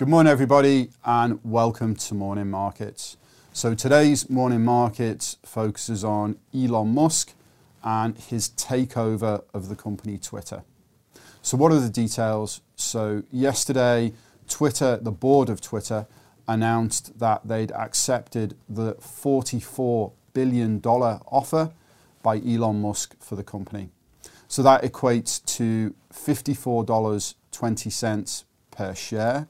Good morning, everybody, and welcome to Morning Markets. So today's Morning Markets focuses on Elon Musk and his takeover of the company Twitter. So what are the details? So yesterday, Twitter, the board of Twitter, announced that they'd accepted the $44 billion offer by Elon Musk for the company. So that equates to $54.20 per share.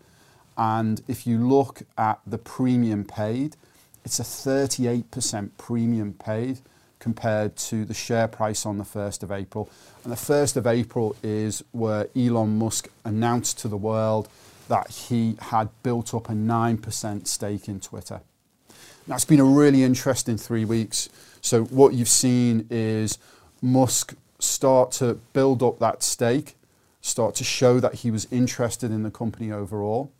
And if you look at the premium paid, it's a 38% premium paid compared to the share price on the 1st of April. And the 1st of April is where Elon Musk announced to the world that he had built up a 9% stake in Twitter. That's been a really interesting three weeks. So, what you've seen is Musk start to build up that stake, start to show that he was interested in the company overall.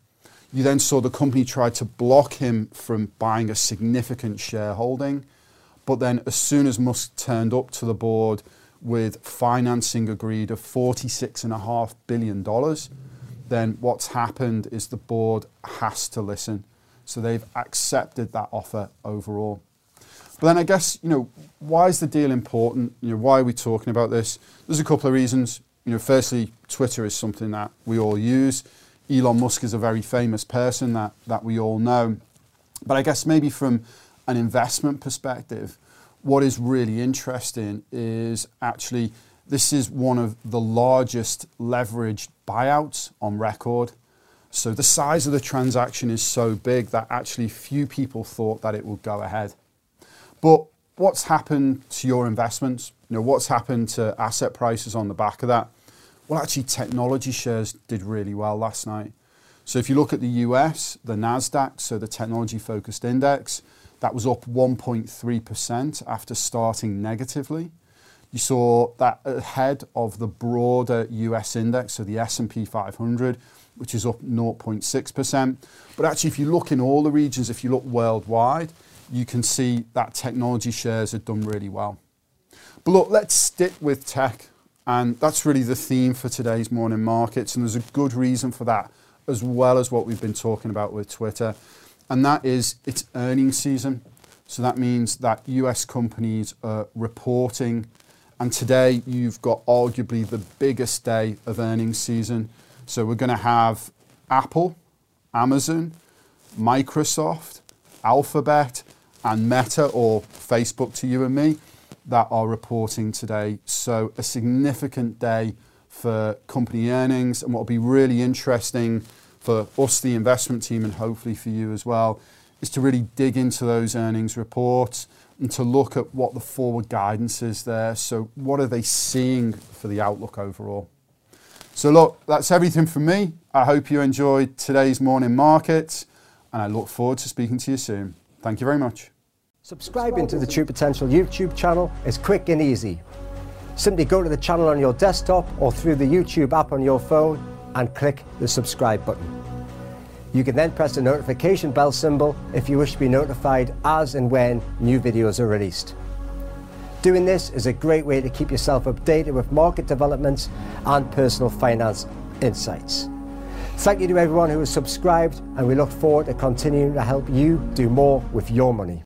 You then saw the company try to block him from buying a significant shareholding. But then, as soon as Musk turned up to the board with financing agreed of $46.5 billion, then what's happened is the board has to listen. So they've accepted that offer overall. But then I guess, you know, why is the deal important? You know, why are we talking about this? There's a couple of reasons. You know, firstly, Twitter is something that we all use. Elon Musk is a very famous person that, that we all know. But I guess maybe from an investment perspective, what is really interesting is actually this is one of the largest leveraged buyouts on record. So the size of the transaction is so big that actually few people thought that it would go ahead. But what's happened to your investments? You know, what's happened to asset prices on the back of that? Well, actually, technology shares did really well last night. So if you look at the US, the NASDAQ, so the technology focused index, that was up 1.3% after starting negatively. You saw that ahead of the broader US index, so the S&P 500, which is up 0.6%. But actually, if you look in all the regions, if you look worldwide, you can see that technology shares have done really well. But look, let's stick with tech and that's really the theme for today's morning markets. And there's a good reason for that, as well as what we've been talking about with Twitter. And that is it's earnings season. So that means that US companies are reporting. And today you've got arguably the biggest day of earnings season. So we're going to have Apple, Amazon, Microsoft, Alphabet, and Meta, or Facebook to you and me that are reporting today. So a significant day for company earnings. And what will be really interesting for us, the investment team, and hopefully for you as well, is to really dig into those earnings reports and to look at what the forward guidance is there. So what are they seeing for the outlook overall? So look, that's everything from me. I hope you enjoyed today's morning markets and I look forward to speaking to you soon. Thank you very much. Subscribing to the True Potential YouTube channel is quick and easy. Simply go to the channel on your desktop or through the YouTube app on your phone and click the subscribe button. You can then press the notification bell symbol if you wish to be notified as and when new videos are released. Doing this is a great way to keep yourself updated with market developments and personal finance insights. Thank you to everyone who has subscribed, and we look forward to continuing to help you do more with your money.